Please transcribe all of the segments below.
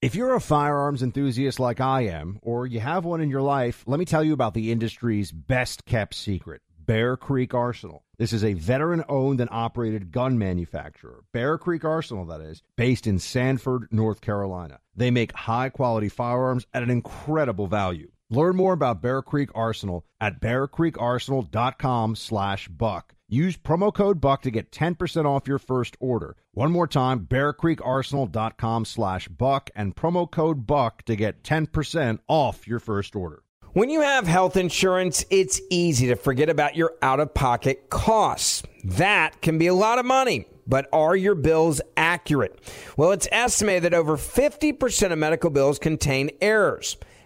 If you're a firearms enthusiast like I am, or you have one in your life, let me tell you about the industry's best kept secret Bear Creek Arsenal. This is a veteran owned and operated gun manufacturer, Bear Creek Arsenal, that is, based in Sanford, North Carolina. They make high quality firearms at an incredible value. Learn more about Bear Creek Arsenal at bearcreekarsenal.com slash buck. Use promo code BUCK to get 10% off your first order. One more time, bearcreekarsenal.com slash buck and promo code BUCK to get 10% off your first order. When you have health insurance, it's easy to forget about your out of pocket costs. That can be a lot of money. But are your bills accurate? Well, it's estimated that over 50% of medical bills contain errors.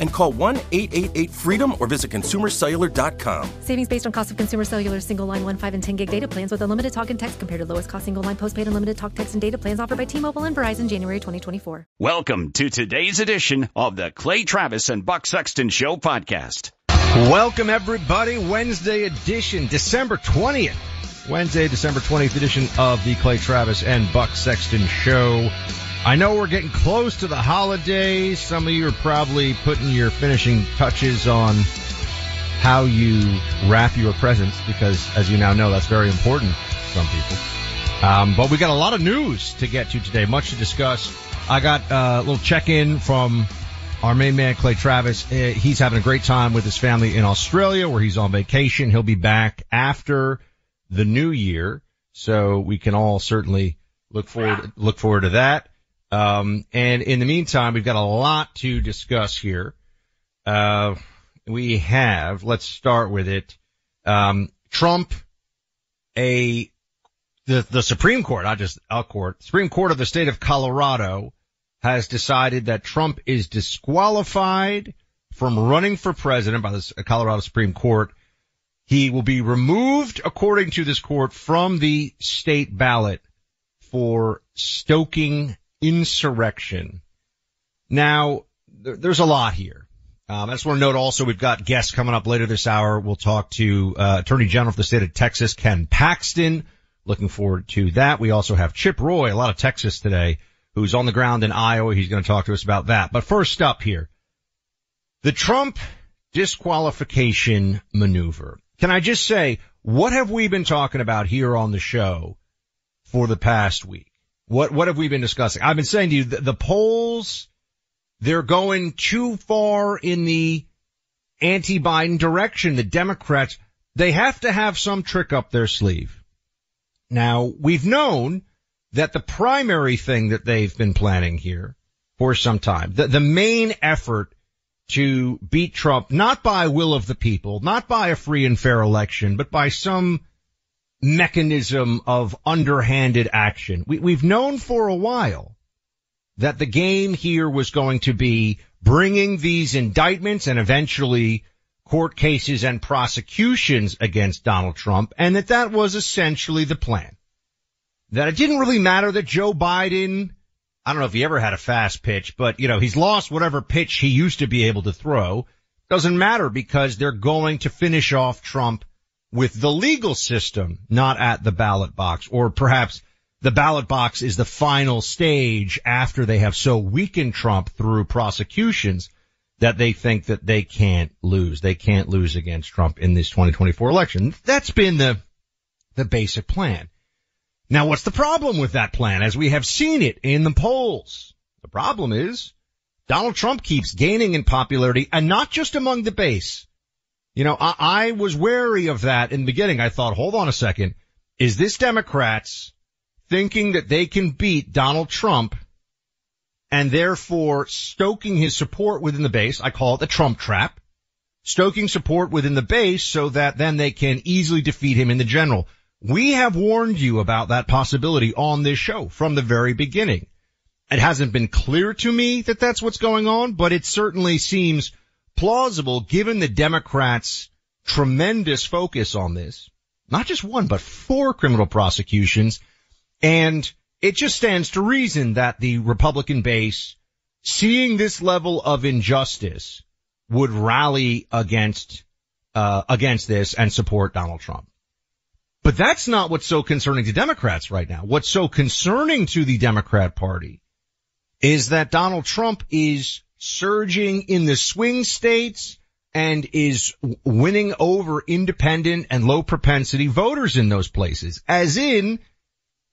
and call 1 888 freedom or visit consumercellular.com. Savings based on cost of consumer cellular single line 1, 5, and 10 gig data plans with unlimited talk and text compared to lowest cost single line postpaid unlimited talk, text, and data plans offered by T Mobile and Verizon January 2024. Welcome to today's edition of the Clay Travis and Buck Sexton Show podcast. Welcome everybody. Wednesday edition, December 20th. Wednesday, December 20th edition of the Clay Travis and Buck Sexton Show. I know we're getting close to the holidays. Some of you are probably putting your finishing touches on how you wrap your presents because as you now know, that's very important to some people. Um, but we got a lot of news to get to today, much to discuss. I got uh, a little check-in from our main man, Clay Travis. Uh, he's having a great time with his family in Australia where he's on vacation. He'll be back after the new year. So we can all certainly look forward, look forward to that. Um, and in the meantime, we've got a lot to discuss here. Uh, we have, let's start with it. Um, Trump, a, the, the Supreme Court, not just our court, Supreme Court of the state of Colorado has decided that Trump is disqualified from running for president by the Colorado Supreme Court. He will be removed, according to this court, from the state ballot for stoking insurrection. Now, there's a lot here. Um, I just want to note also we've got guests coming up later this hour. We'll talk to uh, Attorney General for the state of Texas, Ken Paxton. Looking forward to that. We also have Chip Roy, a lot of Texas today, who's on the ground in Iowa. He's going to talk to us about that. But first up here, the Trump disqualification maneuver. Can I just say, what have we been talking about here on the show for the past week? What, what have we been discussing? I've been saying to you, the, the polls, they're going too far in the anti-Biden direction. The Democrats, they have to have some trick up their sleeve. Now, we've known that the primary thing that they've been planning here for some time, the, the main effort to beat Trump, not by will of the people, not by a free and fair election, but by some mechanism of underhanded action. We, we've known for a while that the game here was going to be bringing these indictments and eventually court cases and prosecutions against Donald Trump and that that was essentially the plan. That it didn't really matter that Joe Biden, I don't know if he ever had a fast pitch, but you know, he's lost whatever pitch he used to be able to throw. Doesn't matter because they're going to finish off Trump with the legal system, not at the ballot box, or perhaps the ballot box is the final stage after they have so weakened Trump through prosecutions that they think that they can't lose. They can't lose against Trump in this 2024 election. That's been the, the basic plan. Now what's the problem with that plan as we have seen it in the polls? The problem is Donald Trump keeps gaining in popularity and not just among the base. You know, I, I was wary of that in the beginning. I thought, hold on a second. Is this Democrats thinking that they can beat Donald Trump and therefore stoking his support within the base. I call it the Trump trap. Stoking support within the base so that then they can easily defeat him in the general. We have warned you about that possibility on this show from the very beginning. It hasn't been clear to me that that's what's going on, but it certainly seems plausible given the Democrats' tremendous focus on this. Not just one, but four criminal prosecutions. And it just stands to reason that the Republican base, seeing this level of injustice, would rally against, uh, against this and support Donald Trump. But that's not what's so concerning to Democrats right now. What's so concerning to the Democrat party is that Donald Trump is surging in the swing states and is winning over independent and low propensity voters in those places. As in,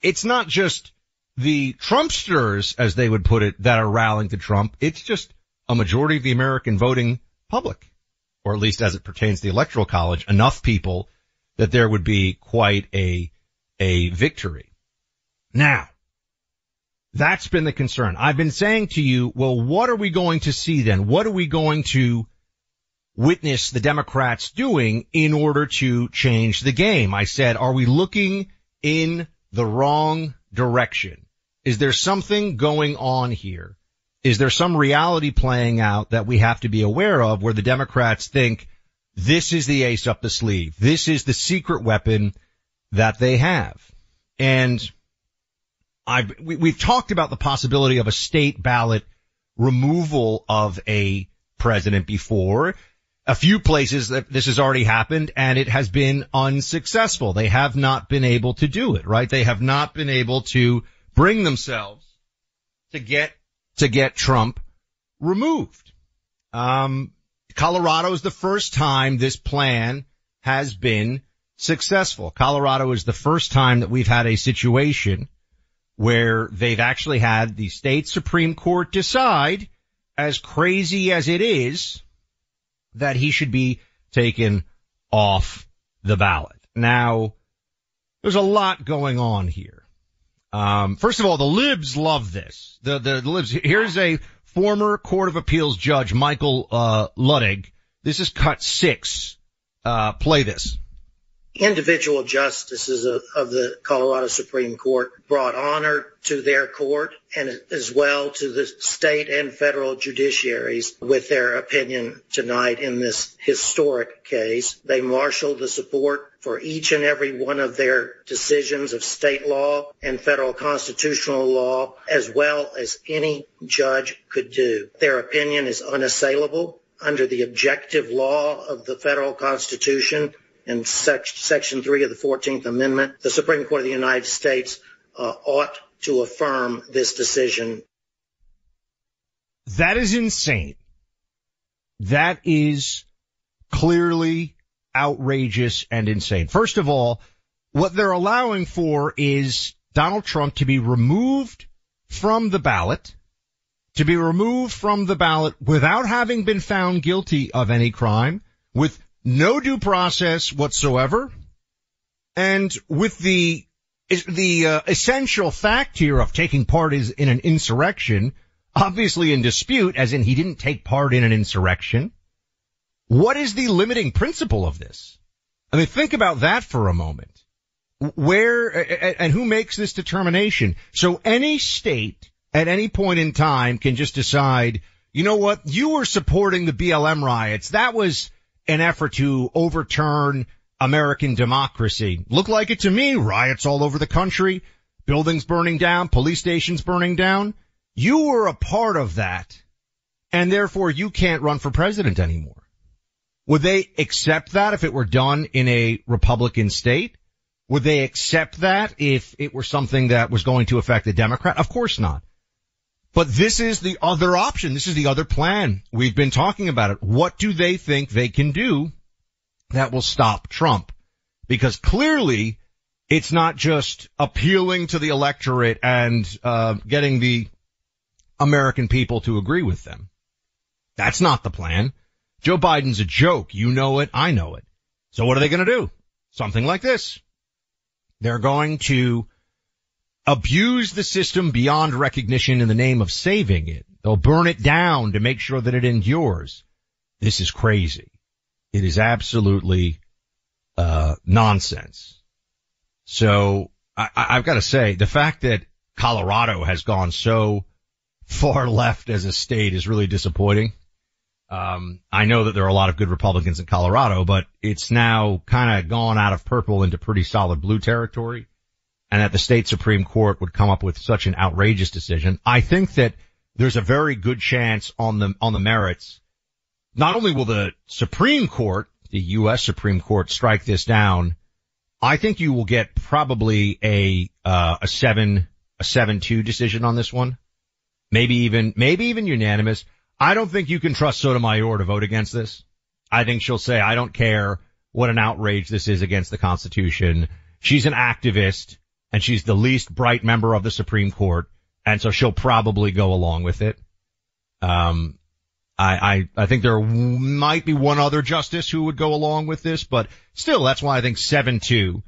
it's not just the Trumpsters, as they would put it, that are rallying to Trump. It's just a majority of the American voting public, or at least as it pertains to the electoral college, enough people that there would be quite a, a victory. Now, that's been the concern. I've been saying to you, well, what are we going to see then? What are we going to witness the Democrats doing in order to change the game? I said, are we looking in the wrong direction? Is there something going on here? Is there some reality playing out that we have to be aware of where the Democrats think this is the ace up the sleeve? This is the secret weapon that they have. And I've, we, have talked about the possibility of a state ballot removal of a president before. A few places that this has already happened and it has been unsuccessful. They have not been able to do it, right? They have not been able to bring themselves to get, to get Trump removed. Um, Colorado is the first time this plan has been successful. Colorado is the first time that we've had a situation where they've actually had the state Supreme Court decide, as crazy as it is, that he should be taken off the ballot. Now, there's a lot going on here. Um, first of all, the libs love this. The, the, the libs, here's a former Court of Appeals judge, Michael, uh, Luttig. This is cut six. Uh, play this individual justices of, the Colorado Supreme Court brought honor to their court and as well to the state and federal judiciaries with their opinion tonight in this historic case. They marshaled the support for each and every one of their decisions of state law and federal constitutional law as well as any judge could do. Their opinion is unassailable under the objective law of the federal constitution in Section 3 of the 14th Amendment, the Supreme Court of the United States uh, ought to affirm this decision. That is insane. That is clearly outrageous and insane. First of all, what they're allowing for is Donald Trump to be removed from the ballot, to be removed from the ballot without having been found guilty of any crime, with no due process whatsoever, and with the the uh, essential fact here of taking part is in an insurrection, obviously in dispute, as in he didn't take part in an insurrection. What is the limiting principle of this? I mean, think about that for a moment. Where and who makes this determination? So any state at any point in time can just decide, you know what, you were supporting the BLM riots. That was an effort to overturn American democracy. Look like it to me. Riots all over the country, buildings burning down, police stations burning down. You were a part of that and therefore you can't run for president anymore. Would they accept that if it were done in a Republican state? Would they accept that if it were something that was going to affect a Democrat? Of course not. But this is the other option. This is the other plan. We've been talking about it. What do they think they can do that will stop Trump? Because clearly it's not just appealing to the electorate and uh, getting the American people to agree with them. That's not the plan. Joe Biden's a joke. You know it. I know it. So what are they going to do? Something like this. They're going to abuse the system beyond recognition in the name of saving it. They'll burn it down to make sure that it endures. This is crazy. It is absolutely, uh, nonsense. So I, I've got to say the fact that Colorado has gone so far left as a state is really disappointing. Um, I know that there are a lot of good Republicans in Colorado, but it's now kind of gone out of purple into pretty solid blue territory. And that the state Supreme Court would come up with such an outrageous decision. I think that there's a very good chance on the, on the merits. Not only will the Supreme Court, the U.S. Supreme Court strike this down, I think you will get probably a, uh, a seven, a seven two decision on this one. Maybe even, maybe even unanimous. I don't think you can trust Sotomayor to vote against this. I think she'll say, I don't care what an outrage this is against the Constitution. She's an activist and she's the least bright member of the Supreme Court. And so she'll probably go along with it. Um, I, I, I think there might be one other justice who would go along with this, but still, that's why I think 7-2,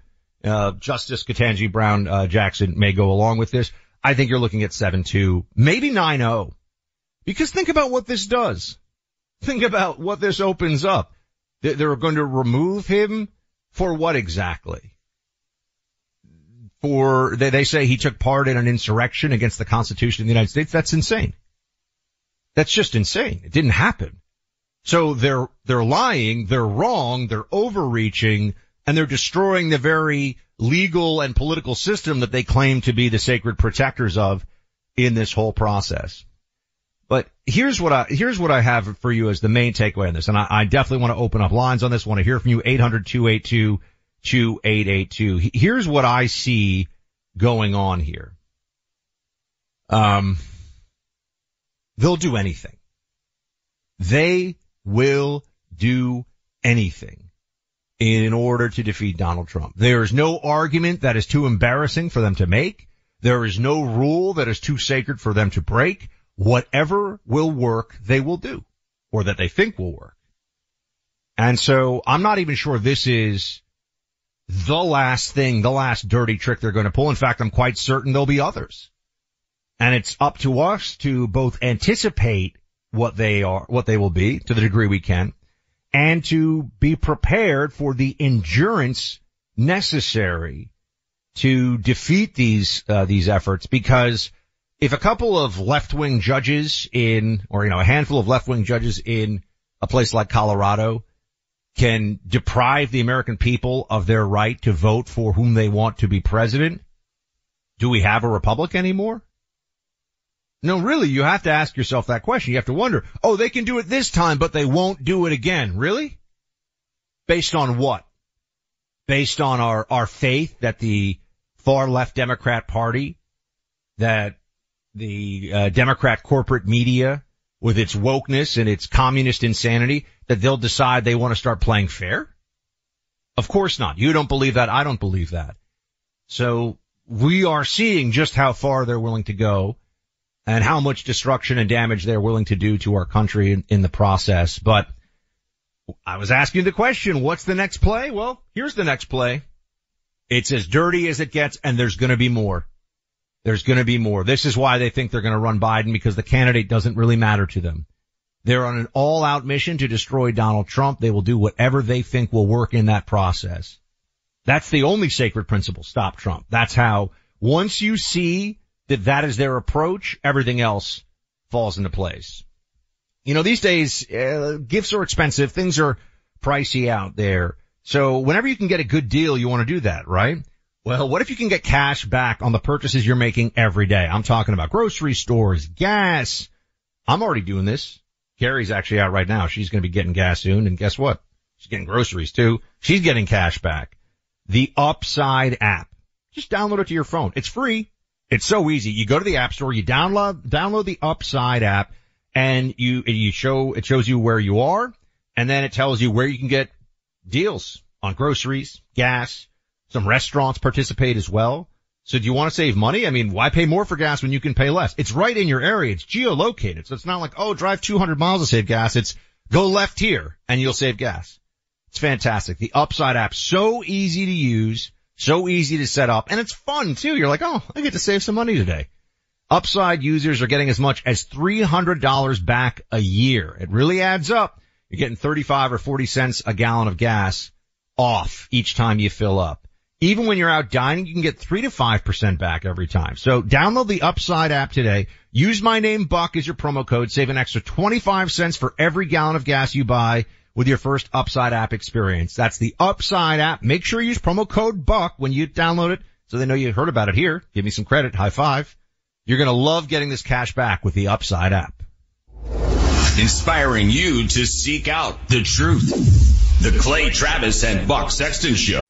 uh, Justice Ketanji Brown, uh, Jackson may go along with this. I think you're looking at 7-2, maybe 9-0. Because think about what this does. Think about what this opens up. They're going to remove him for what exactly? For, they, they say he took part in an insurrection against the Constitution of the United States. That's insane. That's just insane. It didn't happen. So they're, they're lying, they're wrong, they're overreaching, and they're destroying the very legal and political system that they claim to be the sacred protectors of in this whole process. But here's what I, here's what I have for you as the main takeaway on this. And I, I definitely want to open up lines on this. want to hear from you. 800-282-2882. Here's what I see going on here. Um, they'll do anything. They will do anything in order to defeat Donald Trump. There is no argument that is too embarrassing for them to make. There is no rule that is too sacred for them to break whatever will work, they will do, or that they think will work. And so I'm not even sure this is the last thing, the last dirty trick they're going to pull. In fact, I'm quite certain there'll be others. And it's up to us to both anticipate what they are, what they will be to the degree we can, and to be prepared for the endurance necessary to defeat these, uh, these efforts because if a couple of left-wing judges in, or you know, a handful of left-wing judges in a place like Colorado can deprive the American people of their right to vote for whom they want to be president, do we have a republic anymore? No, really, you have to ask yourself that question. You have to wonder, oh, they can do it this time, but they won't do it again. Really? Based on what? Based on our, our faith that the far left Democrat party that the uh, Democrat corporate media with its wokeness and its communist insanity that they'll decide they want to start playing fair? Of course not. You don't believe that. I don't believe that. So we are seeing just how far they're willing to go and how much destruction and damage they're willing to do to our country in, in the process. But I was asking the question, what's the next play? Well, here's the next play. It's as dirty as it gets and there's going to be more. There's going to be more. This is why they think they're going to run Biden because the candidate doesn't really matter to them. They're on an all out mission to destroy Donald Trump. They will do whatever they think will work in that process. That's the only sacred principle. Stop Trump. That's how once you see that that is their approach, everything else falls into place. You know, these days, uh, gifts are expensive. Things are pricey out there. So whenever you can get a good deal, you want to do that, right? Well, what if you can get cash back on the purchases you're making every day? I'm talking about grocery stores, gas. I'm already doing this. Carrie's actually out right now. She's going to be getting gas soon. And guess what? She's getting groceries too. She's getting cash back. The Upside app. Just download it to your phone. It's free. It's so easy. You go to the app store, you download, download the Upside app and you, you show, it shows you where you are and then it tells you where you can get deals on groceries, gas, some restaurants participate as well. So do you want to save money? I mean, why pay more for gas when you can pay less? It's right in your area. It's geolocated. So it's not like, oh, drive 200 miles to save gas. It's go left here and you'll save gas. It's fantastic. The Upside app, so easy to use, So easy to set up and it's fun too. You're like, oh, I get to save some money today. Upside users are getting as much as $300 back a year. It really adds up. You're getting 35 or 40 cents a gallon of gas off each time you fill up. Even when you're out dining, you can get 3 to 5% back every time. So download the Upside app today. Use my name Buck as your promo code. Save an extra 25 cents for every gallon of gas you buy with your first Upside app experience. That's the Upside app. Make sure you use promo code Buck when you download it so they know you heard about it here. Give me some credit. High five. You're going to love getting this cash back with the Upside app. Inspiring you to seek out the truth. The Clay Travis and Buck Sexton Show.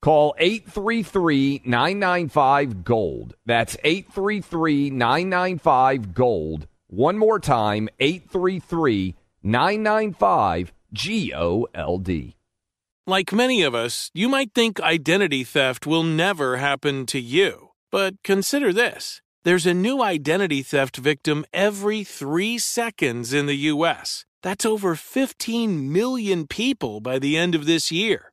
Call 833-995-GOLD. That's 833-995-GOLD. One more time, 833-995-GOLD. Like many of us, you might think identity theft will never happen to you. But consider this. There's a new identity theft victim every three seconds in the U.S. That's over 15 million people by the end of this year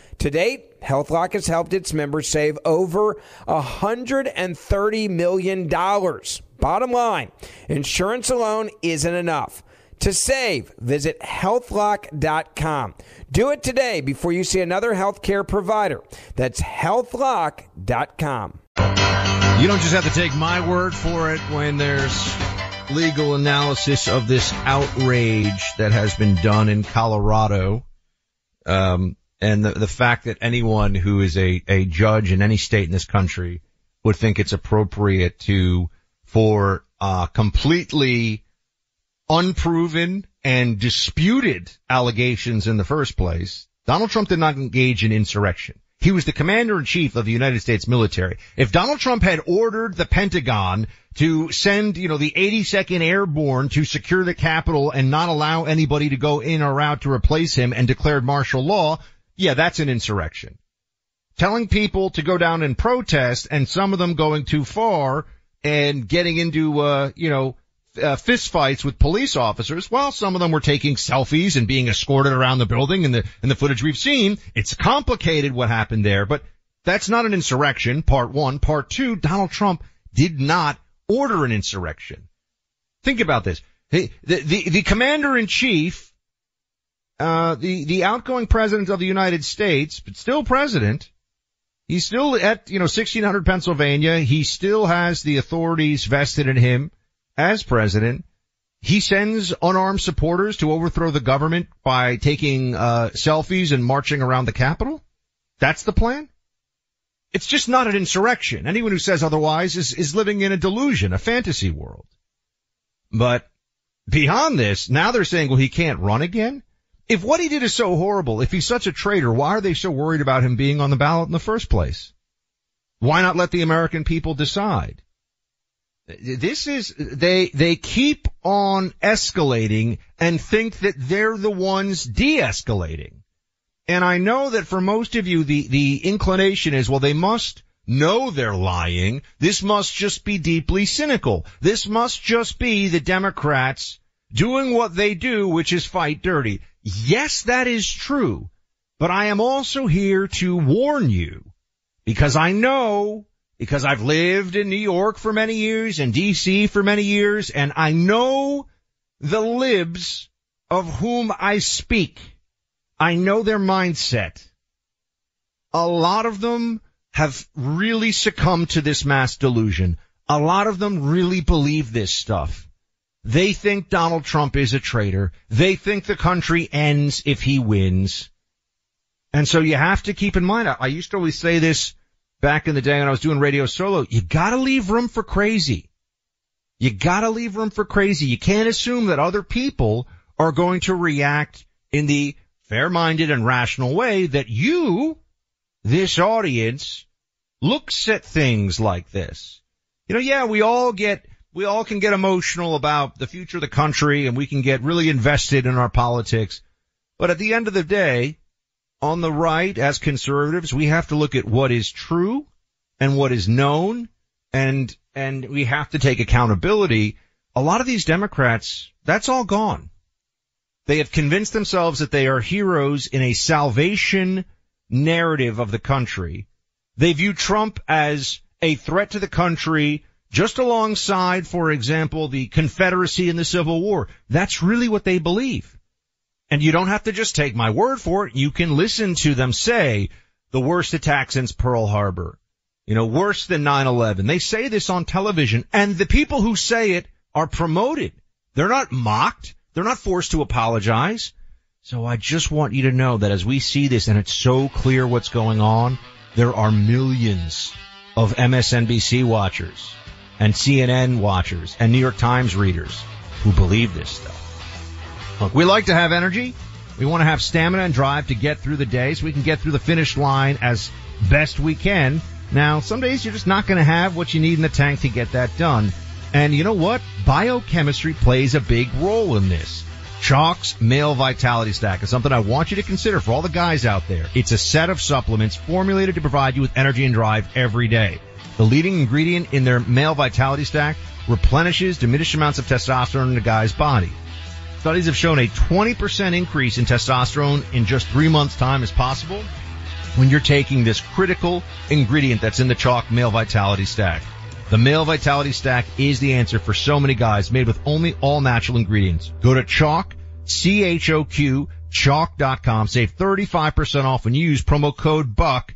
To date, HealthLock has helped its members save over $130 million. Bottom line, insurance alone isn't enough. To save, visit healthlock.com. Do it today before you see another healthcare provider. That's healthlock.com. You don't just have to take my word for it when there's legal analysis of this outrage that has been done in Colorado. Um, and the, the fact that anyone who is a, a judge in any state in this country would think it's appropriate to, for, uh, completely unproven and disputed allegations in the first place, Donald Trump did not engage in insurrection. He was the commander in chief of the United States military. If Donald Trump had ordered the Pentagon to send, you know, the 82nd Airborne to secure the Capitol and not allow anybody to go in or out to replace him and declared martial law, yeah, that's an insurrection. Telling people to go down and protest and some of them going too far and getting into, uh, you know, uh, fist fights with police officers while some of them were taking selfies and being escorted around the building in the, in the footage we've seen. It's complicated what happened there, but that's not an insurrection, part one. Part two, Donald Trump did not order an insurrection. Think about this. The, the, the commander in chief, uh, the, the outgoing president of the United States, but still president, he's still at, you know, 1600 Pennsylvania. He still has the authorities vested in him as president. He sends unarmed supporters to overthrow the government by taking, uh, selfies and marching around the Capitol. That's the plan? It's just not an insurrection. Anyone who says otherwise is, is living in a delusion, a fantasy world. But beyond this, now they're saying, well, he can't run again? If what he did is so horrible, if he's such a traitor, why are they so worried about him being on the ballot in the first place? Why not let the American people decide? This is, they, they keep on escalating and think that they're the ones de-escalating. And I know that for most of you, the, the inclination is, well, they must know they're lying. This must just be deeply cynical. This must just be the Democrats doing what they do, which is fight dirty. Yes, that is true. But I am also here to warn you because I know because I've lived in New York for many years and DC for many years and I know the libs of whom I speak. I know their mindset. A lot of them have really succumbed to this mass delusion. A lot of them really believe this stuff. They think Donald Trump is a traitor. They think the country ends if he wins. And so you have to keep in mind, I, used to always say this back in the day when I was doing radio solo, you gotta leave room for crazy. You gotta leave room for crazy. You can't assume that other people are going to react in the fair-minded and rational way that you, this audience, looks at things like this. You know, yeah, we all get, we all can get emotional about the future of the country and we can get really invested in our politics. But at the end of the day, on the right, as conservatives, we have to look at what is true and what is known and, and we have to take accountability. A lot of these Democrats, that's all gone. They have convinced themselves that they are heroes in a salvation narrative of the country. They view Trump as a threat to the country just alongside, for example, the Confederacy in the Civil War. That's really what they believe. And you don't have to just take my word for it. You can listen to them say the worst attack since Pearl Harbor. You know, worse than 9-11. They say this on television and the people who say it are promoted. They're not mocked. They're not forced to apologize. So I just want you to know that as we see this and it's so clear what's going on, there are millions of MSNBC watchers and CNN watchers and New York Times readers who believe this stuff. Look, we like to have energy. We want to have stamina and drive to get through the day so we can get through the finish line as best we can. Now, some days you're just not going to have what you need in the tank to get that done. And you know what? Biochemistry plays a big role in this. Choq's Male Vitality Stack is something I want you to consider for all the guys out there. It's a set of supplements formulated to provide you with energy and drive every day. The leading ingredient in their Male Vitality Stack replenishes diminished amounts of testosterone in the guy's body. Studies have shown a 20% increase in testosterone in just three months time is possible when you're taking this critical ingredient that's in the Choq Male Vitality Stack. The Male Vitality Stack is the answer for so many guys made with only all natural ingredients. Go to chalk Choq, choq.com. Save 35% off when you use promo code BUCK.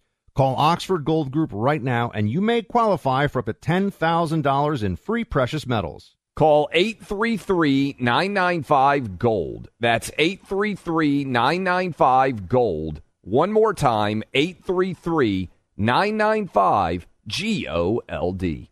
Call Oxford Gold Group right now and you may qualify for up to $10,000 in free precious metals. Call 833 995 Gold. That's 833 995 Gold. One more time 833 995 G O L D.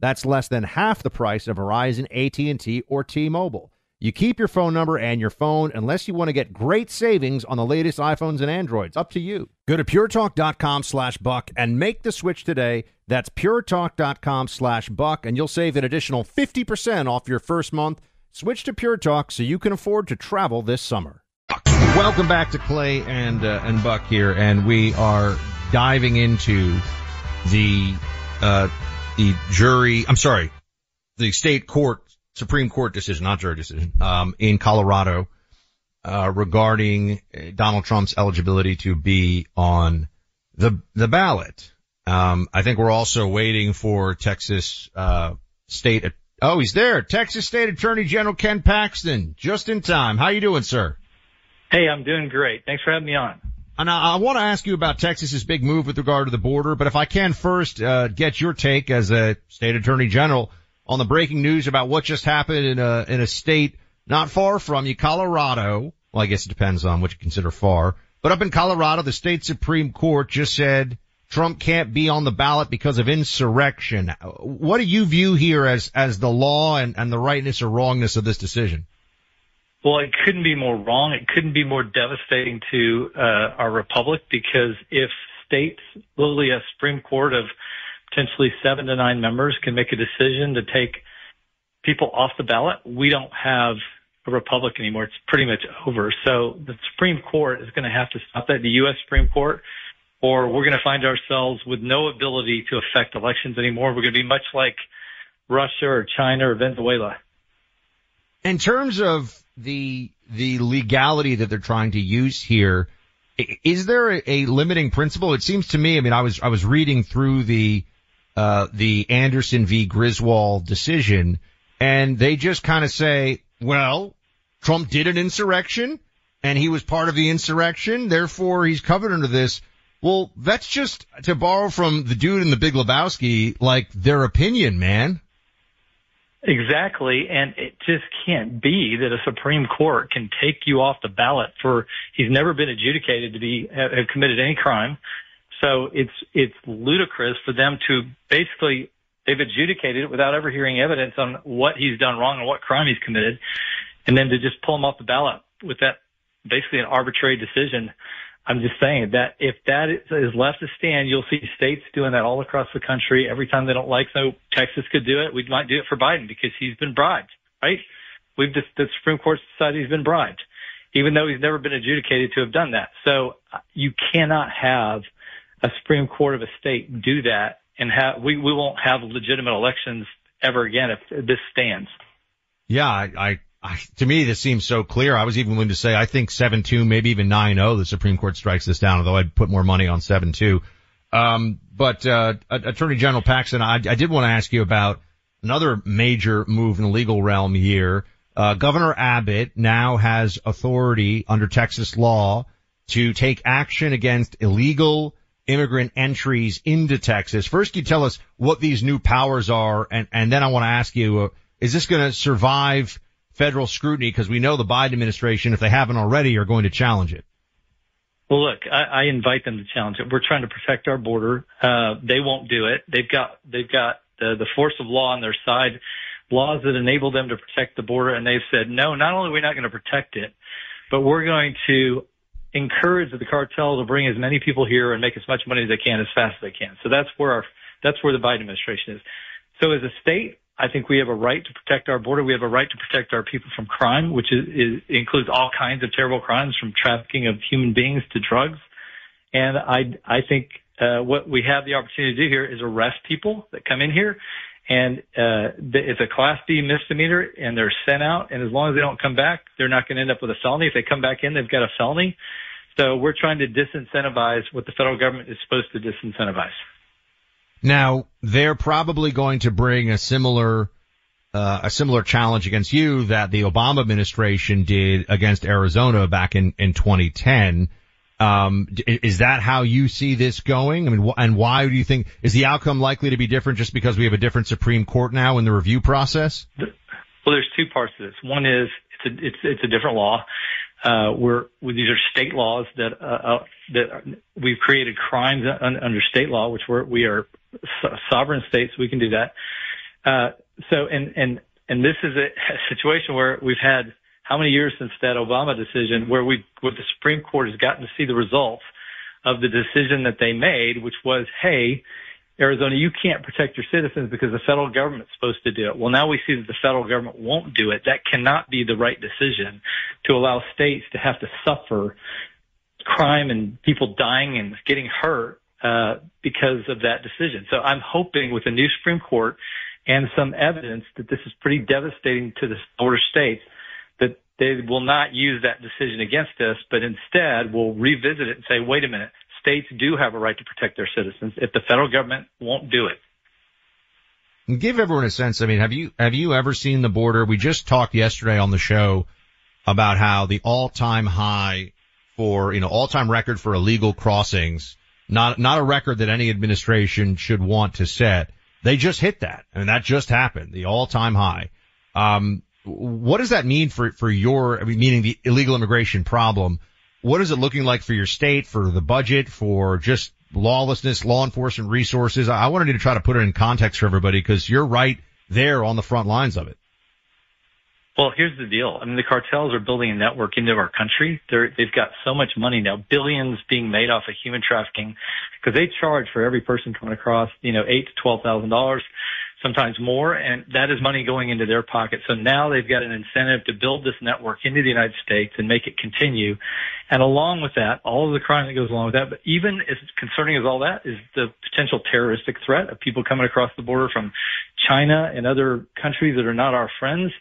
That's less than half the price of Verizon, AT&T, or T-Mobile. You keep your phone number and your phone unless you want to get great savings on the latest iPhones and Androids. Up to you. Go to puretalk.com slash buck and make the switch today. That's puretalk.com slash buck, and you'll save an additional 50% off your first month. Switch to Pure Talk so you can afford to travel this summer. Welcome back to Clay and uh, and Buck here, and we are diving into the uh, the jury. I'm sorry, the state court, Supreme Court decision, not jury decision, um, in Colorado uh, regarding Donald Trump's eligibility to be on the the ballot. Um, I think we're also waiting for Texas uh, state. Oh, he's there. Texas State Attorney General Ken Paxton, just in time. How you doing, sir? Hey, I'm doing great. Thanks for having me on. And I, I want to ask you about Texas's big move with regard to the border, but if I can first uh, get your take as a state attorney general on the breaking news about what just happened in a in a state not far from you, Colorado. Well, I guess it depends on what you consider far. But up in Colorado, the state Supreme Court just said Trump can't be on the ballot because of insurrection. What do you view here as as the law and, and the rightness or wrongness of this decision? Well, it couldn't be more wrong. It couldn't be more devastating to uh, our republic because if states, literally a Supreme Court of potentially seven to nine members can make a decision to take people off the ballot, we don't have a republic anymore. It's pretty much over. So the Supreme Court is going to have to stop that, the U.S. Supreme Court, or we're going to find ourselves with no ability to affect elections anymore. We're going to be much like Russia or China or Venezuela. In terms of the the legality that they're trying to use here, is there a, a limiting principle? It seems to me. I mean, I was I was reading through the uh, the Anderson v. Griswold decision, and they just kind of say, well, Trump did an insurrection, and he was part of the insurrection, therefore he's covered under this. Well, that's just to borrow from the dude in the Big Lebowski, like their opinion, man. Exactly, and it just can't be that a Supreme Court can take you off the ballot for he's never been adjudicated to be have committed any crime. So it's it's ludicrous for them to basically they've adjudicated it without ever hearing evidence on what he's done wrong and what crime he's committed, and then to just pull him off the ballot with that basically an arbitrary decision. I'm just saying that if that is left to stand, you'll see states doing that all across the country. Every time they don't like, so Texas could do it. We might do it for Biden because he's been bribed, right? We've just, the Supreme Court decided he's been bribed, even though he's never been adjudicated to have done that. So uh, you cannot have a Supreme Court of a state do that and have, we, we won't have legitimate elections ever again if this stands. Yeah, I, I I, to me, this seems so clear. I was even willing to say I think seven two, maybe even nine zero. The Supreme Court strikes this down, although I'd put more money on seven two. Um, but uh, Attorney General Paxton, I, I did want to ask you about another major move in the legal realm here. Uh, Governor Abbott now has authority under Texas law to take action against illegal immigrant entries into Texas. First, you tell us what these new powers are, and, and then I want to ask you, uh, is this going to survive federal scrutiny? Because we know the Biden administration, if they haven't already, are going to challenge it. Well, look, I, I invite them to challenge it. We're trying to protect our border. Uh, they won't do it. They've got they've got the, the force of law on their side, laws that enable them to protect the border, and they've said no. Not only are we not going to protect it, but we're going to encourage the cartel to bring as many people here and make as much money as they can as fast as they can. So that's where our that's where the Biden administration is. So as a state, I think we have a right to protect our border. We have a right to protect our people from crime, which is, is, includes all kinds of terrible crimes from trafficking of human beings to drugs. And I, I think, uh, what we have the opportunity to do here is arrest people that come in here. And, uh, it's a class B misdemeanor and they're sent out. And as long as they don't come back, they're not going to end up with a felony. If they come back in, they've got a felony. So we're trying to disincentivize what the federal government is supposed to disincentivize. Now they're probably going to bring a similar uh, a similar challenge against you that the Obama administration did against Arizona back in in 2010. Um, is that how you see this going? I mean, and why do you think is the outcome likely to be different just because we have a different Supreme Court now in the review process? Well, there's two parts to this. One is it's a, it's, it's a different law. Uh, we're, these are state laws that, uh, uh, that we've created crimes under state law, which we're, we are sovereign states. We can do that. Uh, so, and, and, and this is a, a situation where we've had how many years since that Obama decision where we, where the Supreme Court has gotten to see the results of the decision that they made, which was, hey, Arizona, you can't protect your citizens because the federal government's supposed to do it. Well, now we see that the federal government won't do it. That cannot be the right decision to allow states to have to suffer crime and people dying and getting hurt uh, because of that decision. So I'm hoping with the new Supreme Court and some evidence that this is pretty devastating to the border states that they will not use that decision against us, but instead will revisit it and say, wait a minute, states do have a right to protect their citizens if the federal government won't do it. Give everyone a sense. I mean, have you, have you ever seen the border? We just talked yesterday on the show about how the all-time high for, you know, all-time record for illegal crossings not, not a record that any administration should want to set. They just hit that. I and mean, that just happened, the all time high. Um, what does that mean for, for your, I mean, meaning the illegal immigration problem? What is it looking like for your state, for the budget, for just lawlessness, law enforcement resources? I wanted to try to put it in context for everybody because you're right there on the front lines of it. Well, here's the deal. I mean, the cartels are building a network into our country. They're, they've got so much money now, billions being made off of human trafficking because they charge for every person coming across, you know, eight to twelve thousand dollars sometimes more, and that is money going into their pocket. So now they've got an incentive to build this network into the United States and make it continue. And along with that, all of the crime that goes along with that, but even as concerning as all that is the potential terroristic threat of people coming across the border from China and other countries that are not our friends.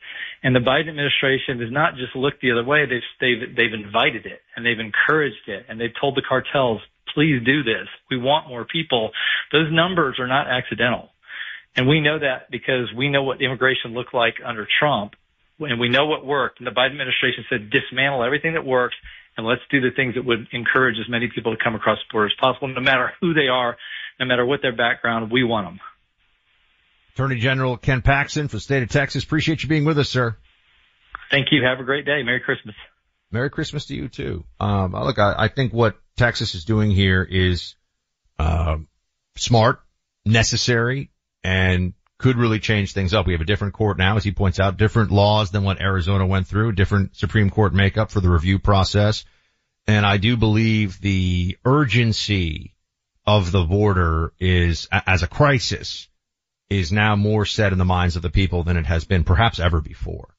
And the Biden administration does not just look the other way. They've, they've, they've invited it and they've encouraged it and they've told the cartels, please do this. We want more people. Those numbers are not accidental. And we know that because we know what immigration looked like under Trump and we know what worked. And the Biden administration said dismantle everything that works and let's do the things that would encourage as many people to come across the border as possible, no matter who they are, no matter what their background, we want them. Attorney General Ken Paxton for the state of Texas. Appreciate you being with us, sir. Thank you. Have a great day. Merry Christmas. Merry Christmas to you too. Um, look, I, I think what Texas is doing here is, uh, smart, necessary, and could really change things up. We have a different court now, as he points out, different laws than what Arizona went through, different Supreme Court makeup for the review process. And I do believe the urgency of the border is, as a crisis, is now more set in the minds of the people than it has been perhaps ever before.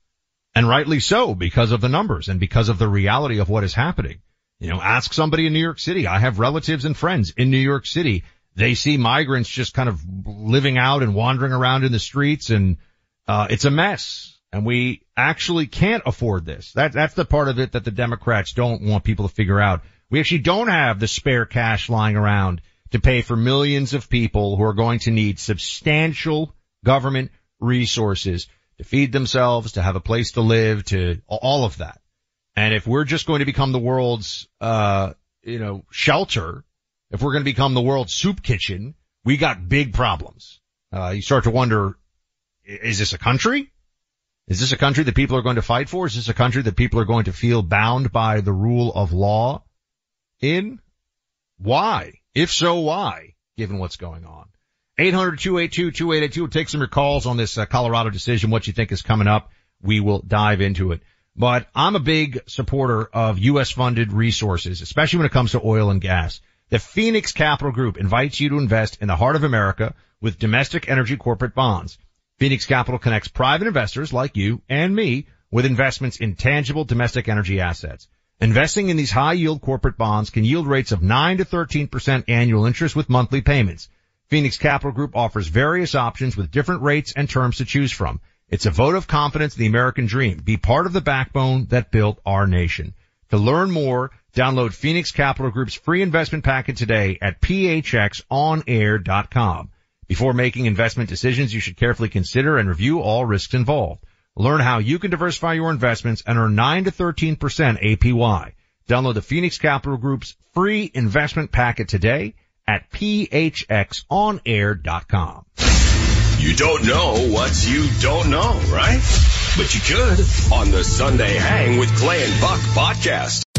And rightly so because of the numbers and because of the reality of what is happening. You know, ask somebody in New York City. I have relatives and friends in New York City. They see migrants just kind of living out and wandering around in the streets and, uh, it's a mess. And we actually can't afford this. That, that's the part of it that the Democrats don't want people to figure out. We actually don't have the spare cash lying around to pay for millions of people who are going to need substantial government resources to feed themselves, to have a place to live, to all of that. And if we're just going to become the world's, uh, you know, shelter, if we're going to become the world's soup kitchen, we got big problems. Uh, you start to wonder, is this a country? Is this a country that people are going to fight for? Is this a country that people are going to feel bound by the rule of law in? Why? If so, why? Given what's going on. 800-282-2882. We'll take some of your calls on this uh, Colorado decision, what you think is coming up. We will dive into it. But I'm a big supporter of U.S. funded resources, especially when it comes to oil and gas. The Phoenix Capital Group invites you to invest in the heart of America with domestic energy corporate bonds. Phoenix Capital connects private investors like you and me with investments in tangible domestic energy assets. Investing in these high yield corporate bonds can yield rates of 9 to 13% annual interest with monthly payments. Phoenix Capital Group offers various options with different rates and terms to choose from. It's a vote of confidence in the American dream. Be part of the backbone that built our nation. To learn more, download Phoenix Capital Group's free investment packet today at phxonair.com. Before making investment decisions, you should carefully consider and review all risks involved. Learn how you can diversify your investments and earn 9 to 13% APY. Download the Phoenix Capital Group's free investment packet today at phxonair.com. You don't know what you don't know, right? But you could on the Sunday Hang with Clay and Buck podcast.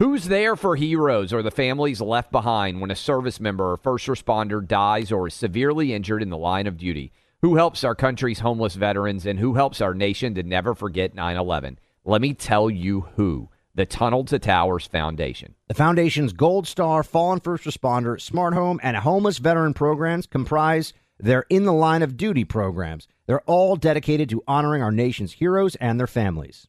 Who's there for heroes or the families left behind when a service member or first responder dies or is severely injured in the line of duty? Who helps our country's homeless veterans and who helps our nation to never forget 9 11? Let me tell you who the Tunnel to Towers Foundation. The Foundation's Gold Star, Fallen First Responder, Smart Home, and Homeless Veteran programs comprise their In the Line of Duty programs. They're all dedicated to honoring our nation's heroes and their families.